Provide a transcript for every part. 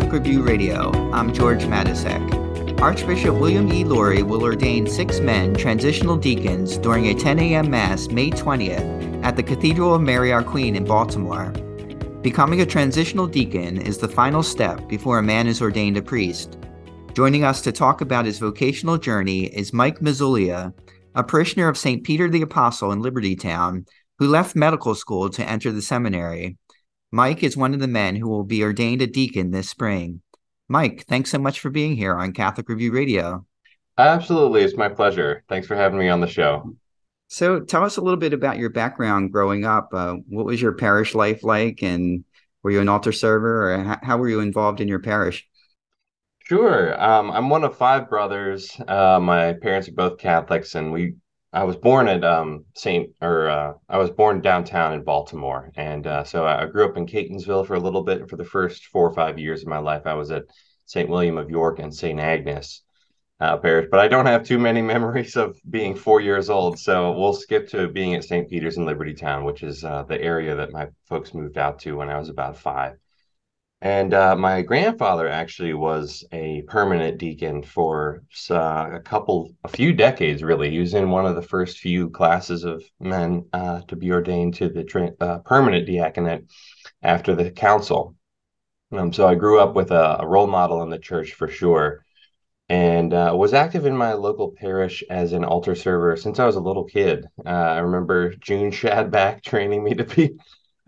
Catholic Review Radio. I'm George Matysek. Archbishop William E. Lori will ordain six men transitional deacons during a 10 a.m. Mass May 20th at the Cathedral of Mary Our Queen in Baltimore. Becoming a transitional deacon is the final step before a man is ordained a priest. Joining us to talk about his vocational journey is Mike Misulia, a parishioner of St. Peter the Apostle in Libertytown, who left medical school to enter the seminary. Mike is one of the men who will be ordained a deacon this spring. Mike, thanks so much for being here on Catholic Review Radio. Absolutely. It's my pleasure. Thanks for having me on the show. So, tell us a little bit about your background growing up. Uh, what was your parish life like? And were you an altar server or how were you involved in your parish? Sure. Um, I'm one of five brothers. Uh, my parents are both Catholics, and we I was born at um, Saint, or uh, I was born downtown in Baltimore, and uh, so I grew up in Catonsville for a little bit. For the first four or five years of my life, I was at Saint William of York and Saint Agnes uh, Parish. But I don't have too many memories of being four years old, so we'll skip to being at Saint Peter's in Libertytown, which is uh, the area that my folks moved out to when I was about five. And uh, my grandfather actually was a permanent deacon for uh, a couple, a few decades, really. He was in one of the first few classes of men uh, to be ordained to the tra- uh, permanent diaconate after the council. Um, so I grew up with a, a, role model in the church for sure, and uh, was active in my local parish as an altar server since I was a little kid. Uh, I remember June Shadback training me to be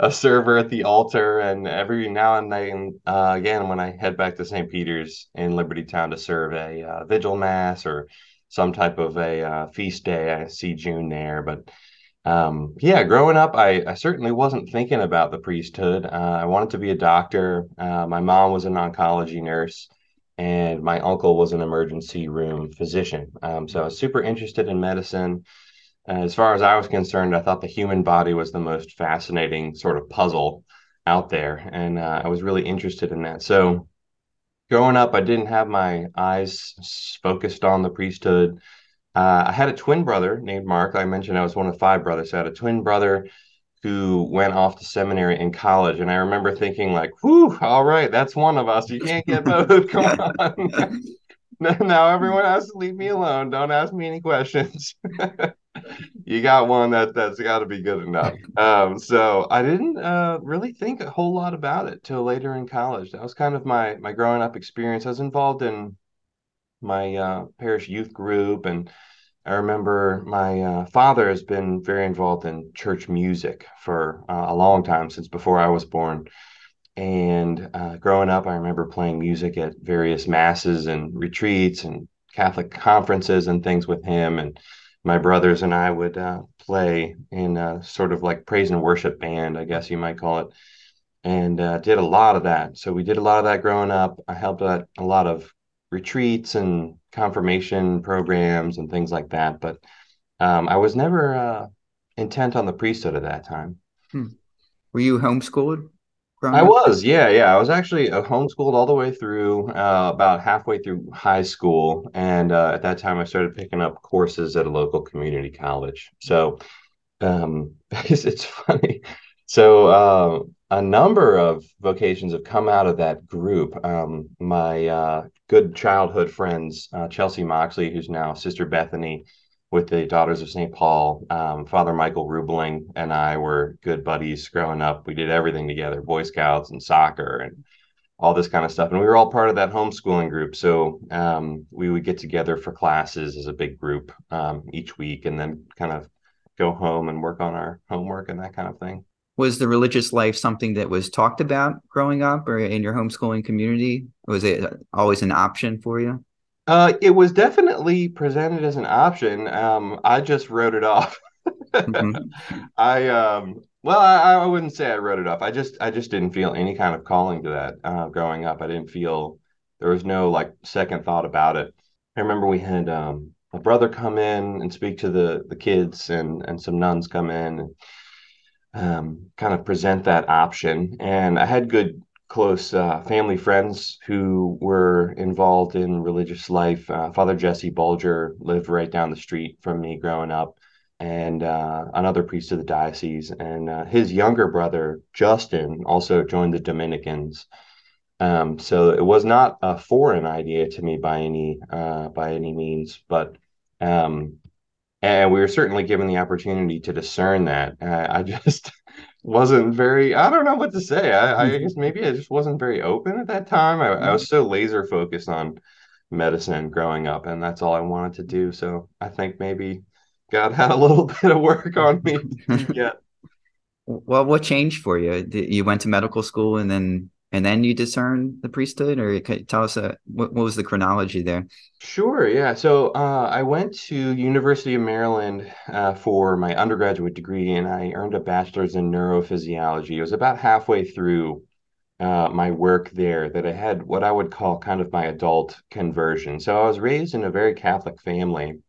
a server at the altar, and every now and then, uh, again, when I head back to St. Peter's in Libertytown to serve a uh, vigil mass or some type of a uh, feast day, I see June there. But um, yeah, growing up, I, I, certainly wasn't thinking about the priesthood. Uh, I wanted to be a doctor. Uh, my mom was an oncology nurse, and my uncle was an emergency room physician. Um, so I was super interested in medicine as far as I was concerned, I thought the human body was the most fascinating sort of puzzle out there. And uh, I was really interested in that. So growing up, I didn't have my eyes focused on the priesthood. Uh, I had a twin brother named Mark. I mentioned I was one of five brothers. So I had a twin brother who went off to seminary in college. And I remember thinking, like, whew, all right, that's one of us. You can't get both. Come on. now everyone has to leave me alone. Don't ask me any questions. you got one that that's got to be good enough. Um, so I didn't uh, really think a whole lot about it till later in college. That was kind of my my growing up experience. I was involved in my uh, parish youth group, and I remember my uh, father has been very involved in church music for uh, a long time since before I was born. And uh, growing up, I remember playing music at various masses and retreats and Catholic conferences and things with him. And my brothers and I would uh, play in a sort of like praise and worship band, I guess you might call it, and uh, did a lot of that. So we did a lot of that growing up. I helped at a lot of retreats and confirmation programs and things like that. But um, I was never uh, intent on the priesthood at that time. Hmm. Were you homeschooled? I was, yeah, yeah. I was actually uh, homeschooled all the way through, uh, about halfway through high school, and uh, at that time, I started picking up courses at a local community college. So, um, it's, it's funny. So, uh, a number of vocations have come out of that group. Um, my uh, good childhood friends, uh, Chelsea Moxley, who's now Sister Bethany, with the Daughters of St. Paul. Um, Father Michael Rubling and I were good buddies growing up. We did everything together Boy Scouts and soccer and all this kind of stuff. And we were all part of that homeschooling group. So um, we would get together for classes as a big group um, each week and then kind of go home and work on our homework and that kind of thing. Was the religious life something that was talked about growing up or in your homeschooling community? Was it always an option for you? Uh, it was definitely presented as an option. Um, I just wrote it off. mm-hmm. I um, well, I, I wouldn't say I wrote it off. I just I just didn't feel any kind of calling to that uh, growing up. I didn't feel there was no like second thought about it. I remember we had um, a brother come in and speak to the the kids, and and some nuns come in and um, kind of present that option. And I had good close uh, family friends who were involved in religious life. Uh, Father Jesse Bulger lived right down the street from me growing up and uh, another priest of the diocese. And uh, his younger brother, Justin, also joined the Dominicans. Um, so it was not a foreign idea to me by any uh, by any means, but um, and we were certainly given the opportunity to discern that. Uh, I just wasn't very. I don't know what to say. I, I, mm-hmm. guess maybe I just wasn't very open at that time. I, I was so laser focused on medicine growing up, and that's all I wanted to do. So I think maybe God had a little bit of work on me. yeah. Well, what changed for you? You went to medical school and then and then you discern the priesthood, or tell us uh, what, what was the chronology there? Sure. Yeah. So uh, I went to University of Maryland uh, for my undergraduate degree, and I earned a bachelor's in neurophysiology. It was about halfway through uh, my work there that I had what I would call kind of my adult conversion. So I was raised in a very Catholic family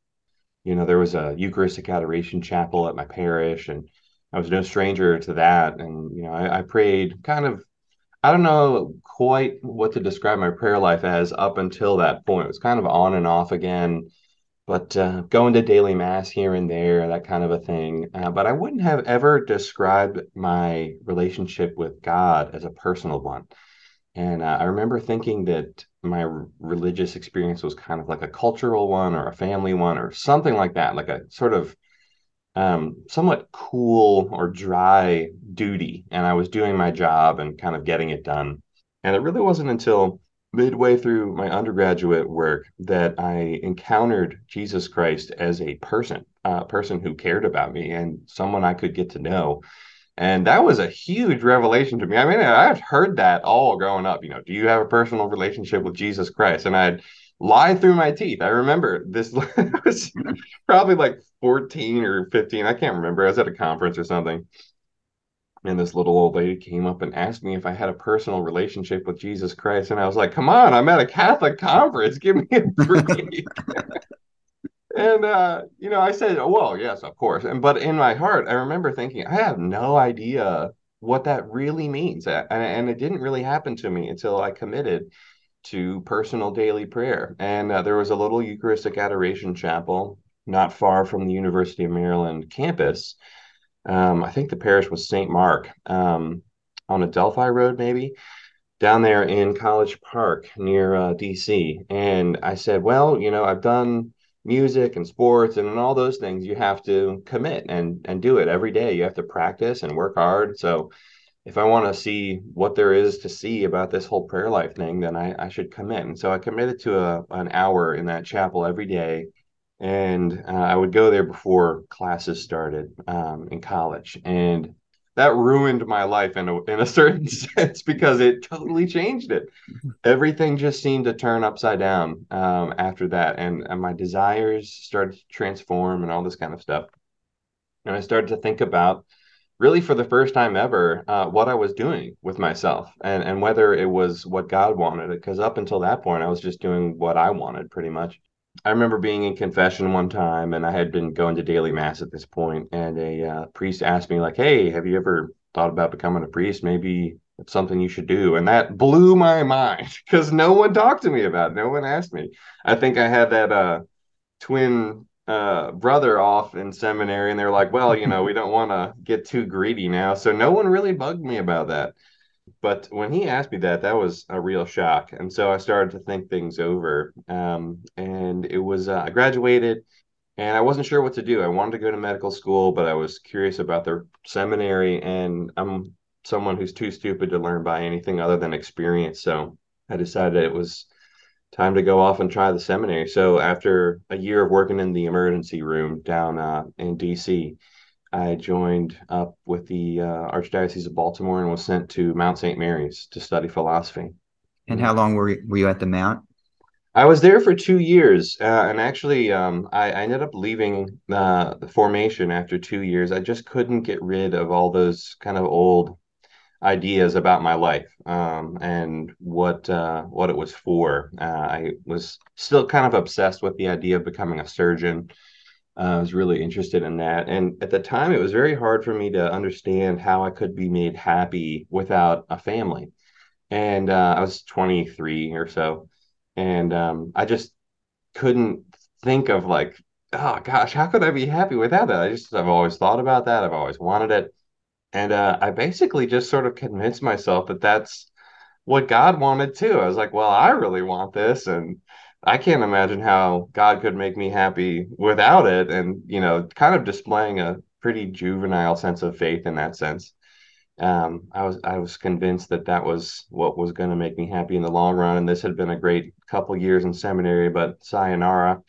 you know, there was a Eucharistic adoration chapel at my parish, and I was no stranger to that. And, you know, I, I prayed kind of, I don't know quite what to describe my prayer life as up until that point. It was kind of on and off again, but uh, going to daily mass here and there, that kind of a thing. Uh, but I wouldn't have ever described my relationship with God as a personal one. And uh, I remember thinking that my religious experience was kind of like a cultural one or a family one or something like that, like a sort of um, somewhat cool or dry duty. And I was doing my job and kind of getting it done. And it really wasn't until midway through my undergraduate work that I encountered Jesus Christ as a person, a person who cared about me and someone I could get to know. And that was a huge revelation to me. I mean, I've heard that all growing up. You know, do you have a personal relationship with Jesus Christ? And I'd lie through my teeth. I remember this was probably like 14 or 15. I can't remember. I was at a conference or something. And this little old lady came up and asked me if I had a personal relationship with Jesus Christ. And I was like, come on, I'm at a Catholic conference. Give me a break. and uh, you know, I said, oh, "Well, yes, of course." And but in my heart, I remember thinking, I have no idea what that really means, and, and it didn't really happen to me until I committed to personal daily prayer. And uh, there was a little Eucharistic adoration chapel not far from the University of Maryland campus. Um, I think the parish was St. Mark um, on Adelphi Road, maybe down there in College Park near uh, DC. And I said, well, you know, I've done music and sports and all those things you have to commit and and do it every day you have to practice and work hard so if i want to see what there is to see about this whole prayer life thing then i, I should commit and so i committed to a, an hour in that chapel every day and uh, i would go there before classes started um, in college and that ruined my life in a, in a certain sense because it totally changed it. Everything just seemed to turn upside down um, after that, and, and my desires started to transform and all this kind of stuff. And I started to think about, really for the first time ever, uh, what I was doing with myself and and whether it was what God wanted. Because up until that point, I was just doing what I wanted, pretty much. I remember being in confession one time, and I had been going to daily mass at this point, and a uh, priest asked me, like, "Hey, have you ever thought about becoming a priest? Maybe it's something you should do." And that blew my mind because no one talked to me about it. No one asked me. I think I had that uh, twin uh, brother off in seminary, and they're like, "Well, you know, we don't want to get too greedy now," so no one really bugged me about that. But when he asked me that, that was a real shock. And so I started to think things over. Um, and it was, uh, I graduated and I wasn't sure what to do. I wanted to go to medical school, but I was curious about the seminary. And I'm someone who's too stupid to learn by anything other than experience. So I decided it was time to go off and try the seminary. So after a year of working in the emergency room down uh, in DC, I joined up with the uh, Archdiocese of Baltimore and was sent to Mount St. Mary's to study philosophy. And how long were you, were you at the Mount? I was there for two years, uh, and actually, um, I, I, ended up leaving uh, the formation after two years. I just couldn't get rid of all those kind of old ideas about my life um, and what uh, what it was for. Uh, I was still kind of obsessed with the idea of becoming a surgeon. Uh, I was really interested in that, and at the time, it was very hard for me to understand how I could be made happy without a family. And uh, I was 23 or so and um, I just couldn't think of like, oh gosh, how could I be happy without that? I just I've always thought about that. I've always wanted it, and uh, I basically just sort of convinced myself that that's what God wanted too. I was like, well, I really want this, and I can't imagine how God could make me happy without it. And you know, kind of displaying a pretty juvenile sense of faith in that sense um, I was I was convinced that that was what was going to make me happy in the long run. And this had been a great couple years in seminary, but sayonara.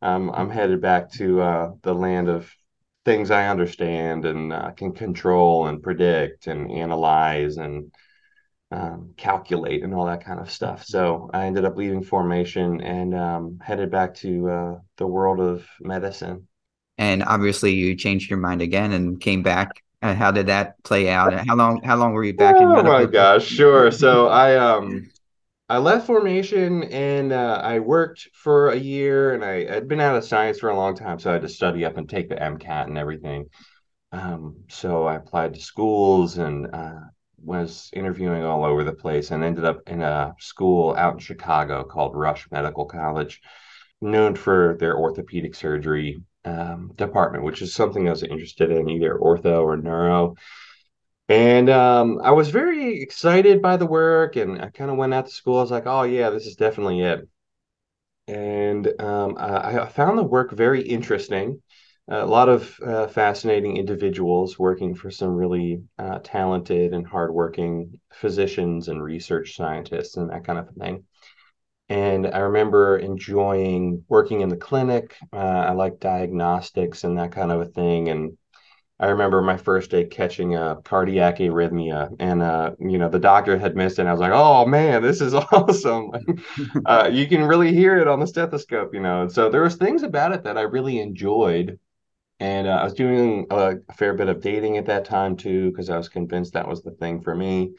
Um, I'm headed back to uh, the land of things I understand and uh, can control and predict and analyze and um, calculate and all that kind of stuff. So I ended up leaving formation and um, headed back to uh, the world of medicine. And obviously, you changed your mind again and came back and how did that play out? And how long how long were you back in? oh my gosh, sure. So I um I left formation and uh, I worked for a year and I had been out of science for a long time, so I had to study up and take the MCAT and everything. Um, so I applied to schools and uh, was interviewing all over the place and ended up in a school out in Chicago called Rush Medical College, known for their orthopedic surgery um, department, which is something I was interested in, either ortho or neuro. And um, I was very excited by the work, and I kind of went out to school. I was like, "Oh yeah, this is definitely it." And um, I, I, found the work very interesting. a lot of uh, fascinating individuals working for some really uh, talented and hardworking physicians and research scientists and that kind of thing. And I remember enjoying working in the clinic. Uh, I like diagnostics and that kind of a thing. And I remember my first day catching a cardiac arrhythmia, and uh, you know the doctor had missed it. And I was like, "Oh man, this is awesome!" uh, you can really hear it on the stethoscope, you know. And so there was things about it that I really enjoyed, and uh, I was doing a, a, fair bit of dating at that time too, because I was convinced that was the thing for me.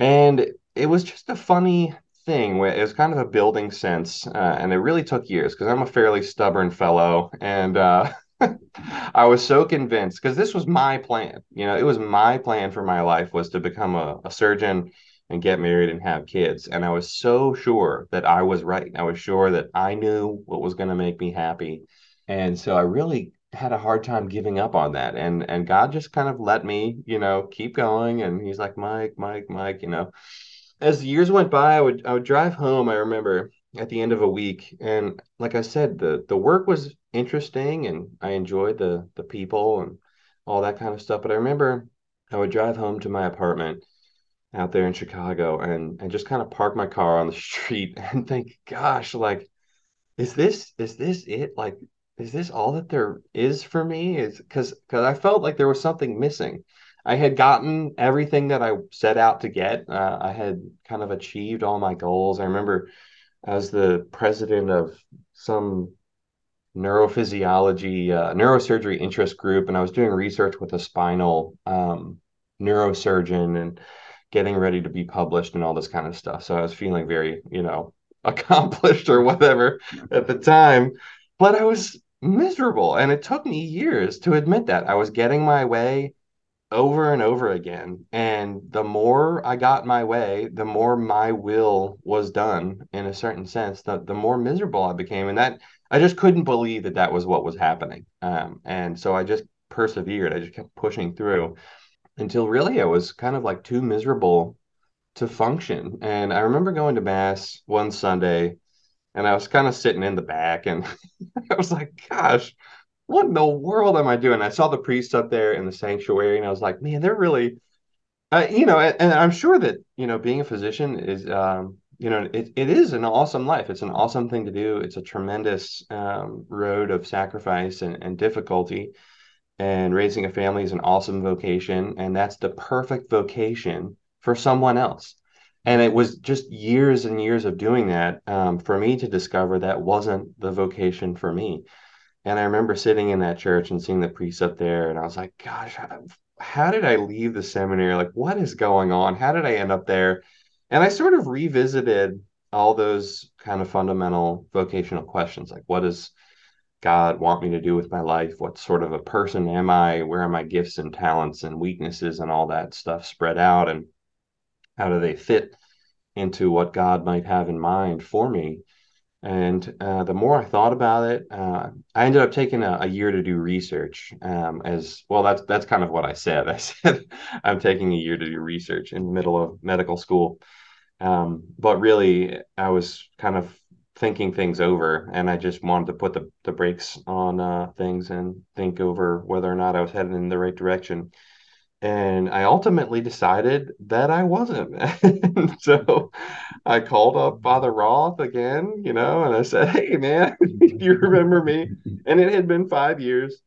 And it was just a funny thing where it was kind of a building sense, uh, and it really took years because I'm a fairly stubborn fellow, and uh, I was so convinced because this was my plan. You know, it was my plan for my life was to become a, a surgeon and get married and have kids, and I was so sure that I was right. I was sure that I knew what was going to make me happy, and so I really had a hard time giving up on that and and God just kind of let me you know keep going and he's like Mike Mike Mike you know as the years went by, I would I would drive home. I remember at the end of a week, and like I said, the the work was interesting, and I enjoyed the the people and all that kind of stuff. But I remember I would drive home to my apartment out there in Chicago, and and just kind of park my car on the street and think, gosh, like, is this is this it? Like, is this all that there is for me? Is because because I felt like there was something missing I had gotten everything that I set out to get. Uh, I had kind of achieved all my goals. I remember as the president of some neurophysiology, uh, neurosurgery interest group, and I was doing research with a spinal um, neurosurgeon and getting ready to be published and all this kind of stuff. So I was feeling very, you know, accomplished or whatever at the time. But I was miserable. And it took me years to admit that I was getting my way over and over again. And the more I got my way, the more my will was done in a certain sense, the, the more miserable I became. And that I just couldn't believe that that was what was happening. Um, and so I just persevered. I just kept pushing through until really I was kind of like too miserable to function. And I remember going to mass one Sunday and I was kind of sitting in the back and I was like, gosh, what in the world am I doing? I saw the priests up there in the sanctuary, and I was like, man, they're really, uh, you know, and, and, I'm sure that you know, being a physician is, um, you know, it, it is an awesome life. It's an awesome thing to do. It's a tremendous um, road of sacrifice and, and difficulty. And raising a family is an awesome vocation, and that's the perfect vocation for someone else. and it was just years and years of doing that um, for me to discover that wasn't the vocation for me. And I remember sitting in that church and seeing the priest up there, and I was like, gosh, how, did I leave the seminary? Like, what is going on? How did I end up there? And I sort of revisited all those kind of fundamental vocational questions like, what does God want me to do with my life? What sort of a person am I? Where are my gifts and talents and weaknesses and all that stuff spread out? And how do they fit into what God might have in mind for me? And uh, the more I thought about it, uh, I ended up taking a, a, year to do research. Um, as well, that's that's kind of what I said. I said I'm taking a year to do research in the middle of medical school. Um, but really, I was kind of thinking things over, and I just wanted to put the the brakes on uh, things and think over whether or not I was heading in the right direction and I ultimately decided that I wasn't. so I called up Father Roth again, you know, and I said, "Hey, man, do you remember me?" And it had been five years.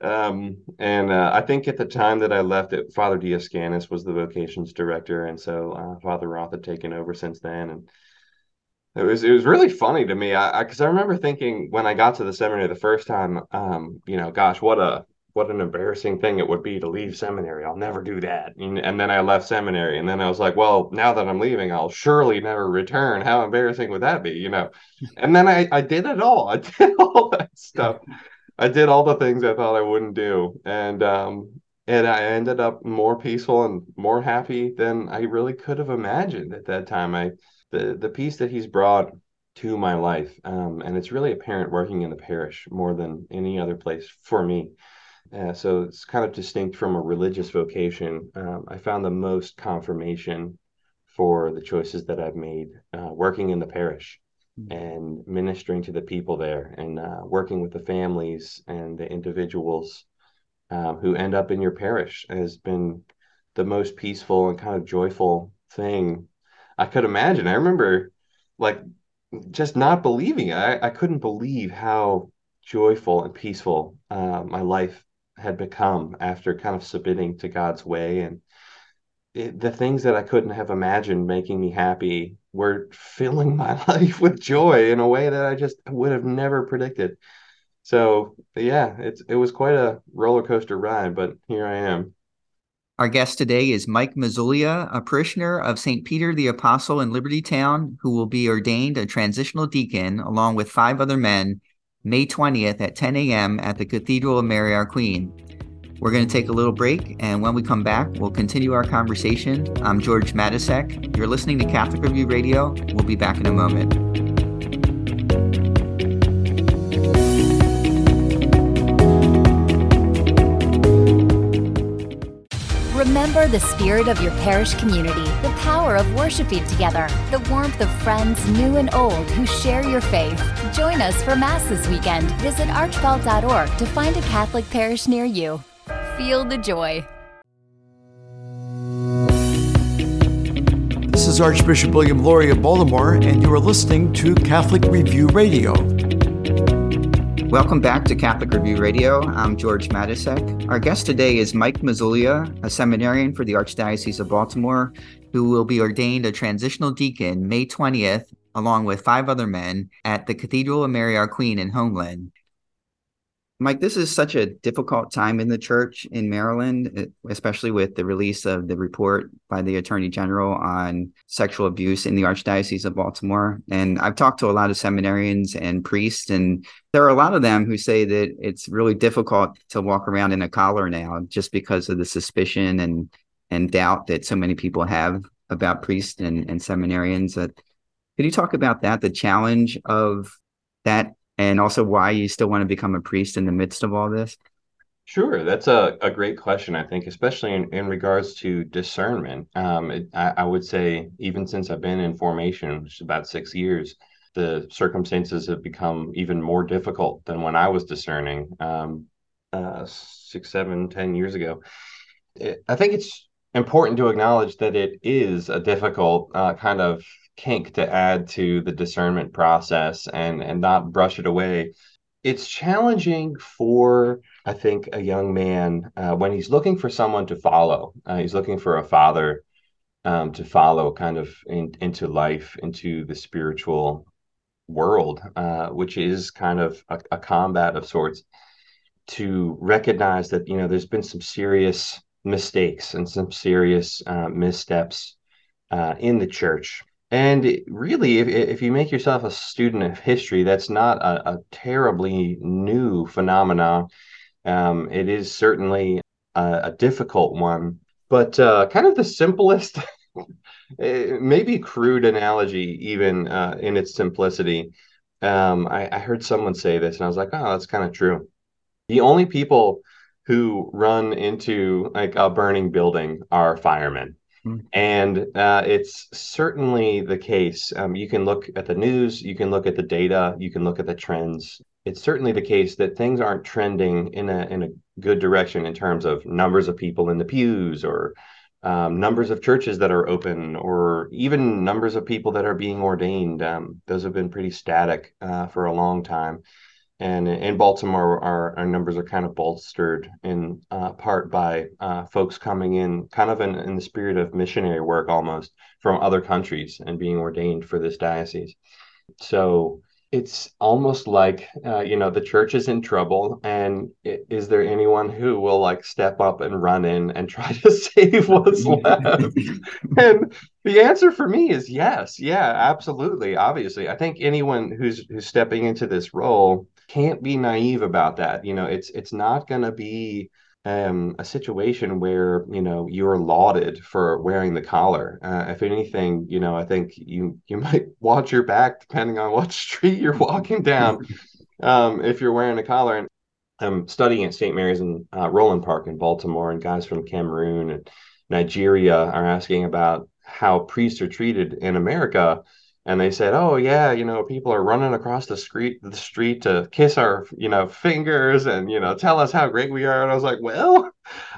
Um, and uh, I think at the time that I left it, Father DeAscanis was the vocations director, and so uh, Father Roth had taken over since then. And it was it was really funny to me, I because I, I, remember thinking when I got to the seminary the first time, um, you know, gosh, what a what an embarrassing thing it would be to leave seminary. I'll never do that. And, and, then I left seminary. And then I was like, well, now that I'm leaving, I'll surely never return. How embarrassing would that be? You know? And then I, I did it all. I did all that stuff. I did all the things I thought I wouldn't do. And, um, and I ended up more peaceful and more happy than I really could have imagined at that time. I, the, the peace that he's brought to my life. Um, and it's really apparent working in the parish more than any other place for me. Uh, so it's kind of distinct from a religious vocation. Um, I found the most confirmation for the choices that I've made uh, working in the parish mm-hmm. and ministering to the people there and uh, working with the families and the individuals um, who end up in your parish has been the most peaceful and kind of joyful thing I could imagine. I remember like just not believing it. I, I couldn't believe how joyful and peaceful uh, my life had become after kind of submitting to God's way and it, the things that I couldn't have imagined making me happy were filling my life with joy in a way that I just would have never predicted. So yeah, it's it was quite a roller coaster ride, but here I am. Our guest today is Mike Misulia, a parishioner of St. Peter the Apostle in Libertytown, who will be ordained a transitional deacon along with five other men May 20th at 10 a.m. at the Cathedral of Mary Our Queen. We're going to take a little break, and when we come back, we'll continue our conversation. I'm George Matysek. You're listening to Catholic Review Radio. We'll be back in a moment. The spirit of your parish community, the power of worshiping together, the warmth of friends new and old who share your faith. Join us for Mass this weekend. Visit archbalt.org to find a Catholic parish near you. Feel the joy. This is Archbishop William Lori of Baltimore, and you are listening to Catholic Review Radio. Welcome back to Catholic Review Radio. I'm George Matysek. Our guest today is Mike Misulia, a seminarian for the Archdiocese of Baltimore, who will be ordained a transitional deacon May 20th, along with five other men, at the Cathedral of Mary Our Queen in Homeland. Mike, this is such a difficult time in the church in Maryland, eh, especially with the release of the report by the Attorney General on sexual abuse in the Archdiocese of Baltimore. And I've talked to a lot of seminarians and priests, and there are a lot of them who say that it's really difficult to walk around in a collar now just because of the suspicion and and doubt that so many people have about priests and, and seminarians. That could you talk about that, the challenge of that and also why you still want to become a priest in the midst of all this? Sure, that's a, a great question, I think, especially in, in regards to discernment. Um, it, I, I, would say, even since I've been in formation, which is about six years, the circumstances have become even more difficult than when I was discerning um, uh, six, seven, ten years ago. It, I think it's important to acknowledge that it is a difficult uh, kind of kink to add to the discernment process and and not brush it away it's challenging for i think a young man uh, when he's looking for someone to follow uh, he's looking for a father um, to follow kind of in, into life, into the spiritual world, uh, which is kind of a, a, combat of sorts, to recognize that, you know, there's been some serious mistakes and some serious uh, missteps uh, in the church. And really, if, if you make yourself a student of history, that's not a, a terribly new phenomenon. Um, it is certainly a, a difficult one, but uh, kind of the simplest maybe crude analogy, even uh, in its simplicity. Um, I, I heard someone say this, and I was like, "Oh, that's kind of true." The only people who run into like a burning building are firemen. Mm. And uh, it's certainly the case. Um, you can look at the news, you can look at the data, you can look at the trends. It's certainly the case that things aren't trending in a in a good direction in terms of numbers of people in the pews or um, numbers of churches that are open or even numbers of people that are being ordained. Um, those have been pretty static uh, for a long time. And in Baltimore, our, our numbers are kind of bolstered in uh, part by uh, folks coming in kind of in, in the spirit of missionary work almost from other countries and being ordained for this diocese. So it's almost like uh, you know the church is in trouble and is there anyone who will like step up and run in and try to save what's left? And the answer for me is yes. Yeah absolutely obviously. I think anyone who's who's stepping into this role can't be naive about that you know it's it's not going to be um, a situation where you know you're lauded for wearing the collar. Uh, if anything, you know, I think you you might watch your back depending on what street you're walking down. um, if you're wearing a collar, and I'm studying at St. Mary's in uh, Roland Park in Baltimore, and guys from Cameroon and Nigeria are asking about how priests are treated in America and they said, "Oh yeah, you know, people are running across the street the street to kiss our, you know, fingers and you know, tell us how great we are." And I was like, "Well,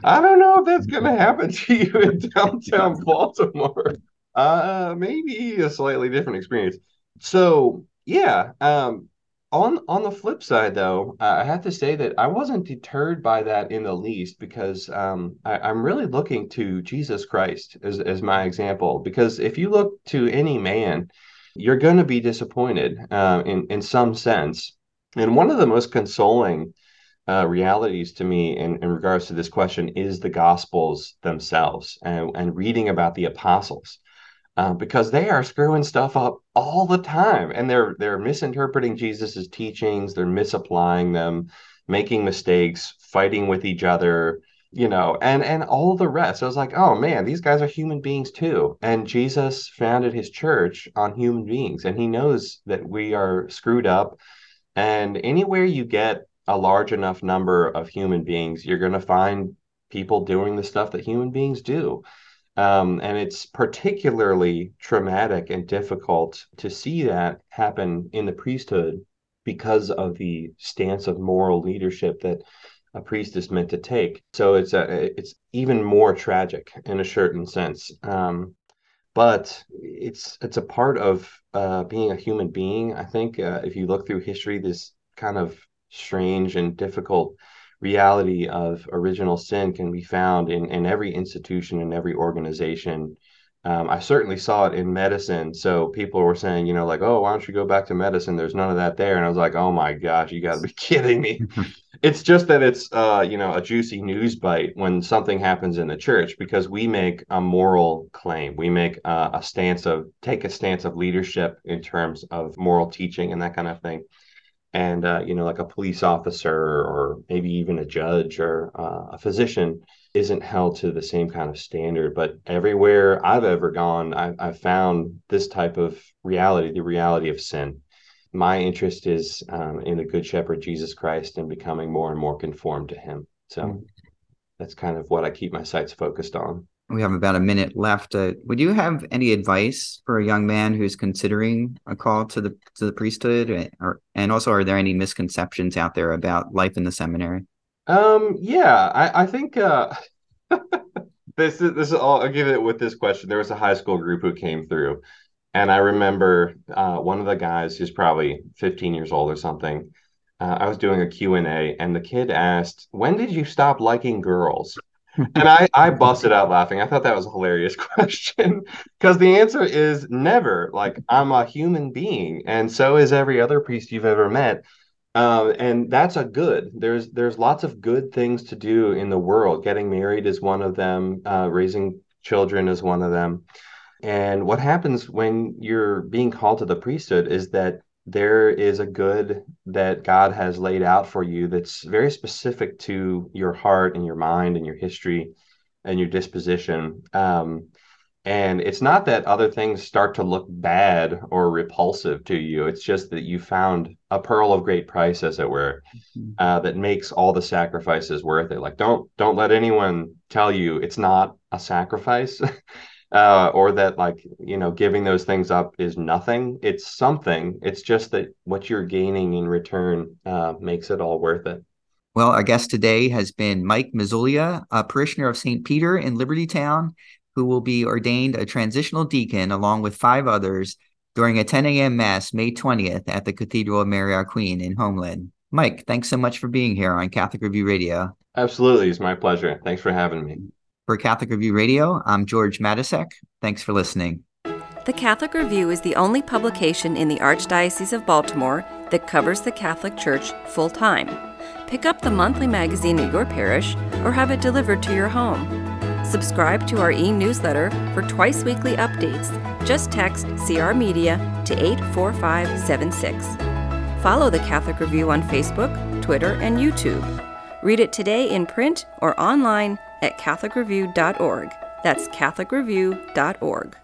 I don't know if that's going to happen to you in downtown Baltimore. Uh, maybe a slightly different experience." So yeah, um, on on the flip side, though, I have to say that I wasn't deterred by that in the least because um, I, am really looking to Jesus Christ as as my example. Because if you look to any man you're going to be disappointed uh, in in some sense. And one of the most consoling uh, realities to me in, in regards to this question is the Gospels themselves and, and reading about the apostles. Uh, because they are screwing stuff up all the time and they're they're misinterpreting Jesus's teachings, they're misapplying them, making mistakes, fighting with each other, you know, and and all the rest. I was like, oh man, these guys are human beings too. And Jesus founded his church on human beings, and he knows that we are screwed up. And anywhere you get a large enough number of human beings, you're going to find people doing the stuff that human beings do. Um, and it's particularly traumatic and difficult to see that happen in the priesthood because of the stance of moral leadership that a priest is meant to take. So it's a it's even more tragic in a certain sense. Um, but it's it's a part of uh, being a human being. I think uh, if you look through history, this kind of strange and difficult reality of original sin can be found in, in every institution and every organization um, I certainly saw it in medicine. So people were saying, you know, like, oh, why don't you go back to medicine? There's none of that there. And I was like, oh my gosh, you got to be kidding me. it's just that it's, uh, you know, a juicy news bite when something happens in the church because we make a moral claim. We make uh, a stance of, take a stance of leadership in terms of moral teaching and that kind of thing. And, uh, you know, like a police officer or maybe even a judge or uh, a physician isn't held to the same kind of standard. But everywhere I've ever gone, I, I've found this type of reality, the reality of sin. My interest is um, in the Good Shepherd, Jesus Christ, and becoming more and more conformed to Him. So mm. that's kind of what I keep my sights focused on. We have about a minute left. Uh, would you have any advice for a young man who's considering a call to the to the priesthood, or and also are there any misconceptions out there about life in the seminary? Um, yeah, I, I think uh, this is this is all. I'll give it with this question. There was a high school group who came through, and I remember uh, one of the guys who's probably 15 years old or something. Uh, I was doing a Q and the kid asked, "When did you stop liking girls?" and I, I busted out laughing. I thought that was a hilarious question because the answer is never. Like, I'm a human being, and so is every other priest you've ever met. Uh, and that's a good. There's there's lots of good things to do in the world. Getting married is one of them. Uh, raising children is one of them. And what happens when you're being called to the priesthood is that there is a good that God has laid out for you that's very specific to your heart and your mind and your history and your disposition. Um, and it's not that other things start to look bad or repulsive to you. It's just that you found a pearl of great price, as it were, mm-hmm. uh, that makes all the sacrifices worth it. Like don't don't let anyone tell you it's not a sacrifice. uh, or that like you know giving those things up is nothing. It's something. It's just that what you're gaining in return uh, makes it all worth it. Well our guest today has been mike Misulia, a parishioner of st peter in liberty town who will be ordained a transitional deacon along with five others during a 10 a.m mass may 20th at the cathedral of mary our queen in homeland. Mike thanks so much for being here on catholic review radio. Absolutely. It's my pleasure. Thanks for having me for Catholic Review Radio, I'm George Matysek. Thanks for listening. The Catholic Review is the only publication in the Archdiocese of Baltimore that covers the Catholic Church full time. Pick up the monthly magazine at your parish or have it delivered to your home. Subscribe to our e newsletter for twice weekly updates. Just text CR Media to 84576. Follow the Catholic Review on Facebook, Twitter, and YouTube. Read it today in print or online at CatholicReview.org. That's CatholicReview.org.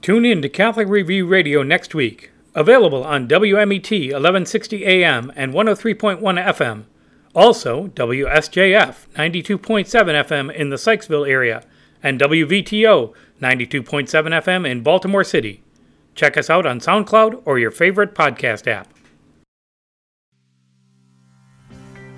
Tune in to Catholic Review Radio next week. Available on WMET 1160 AM and 103.1 FM. Also, WSJF 92.7 FM in the Sykesville area and WVTO 92.7 FM in Baltimore City. Check us out on SoundCloud or your favorite podcast app.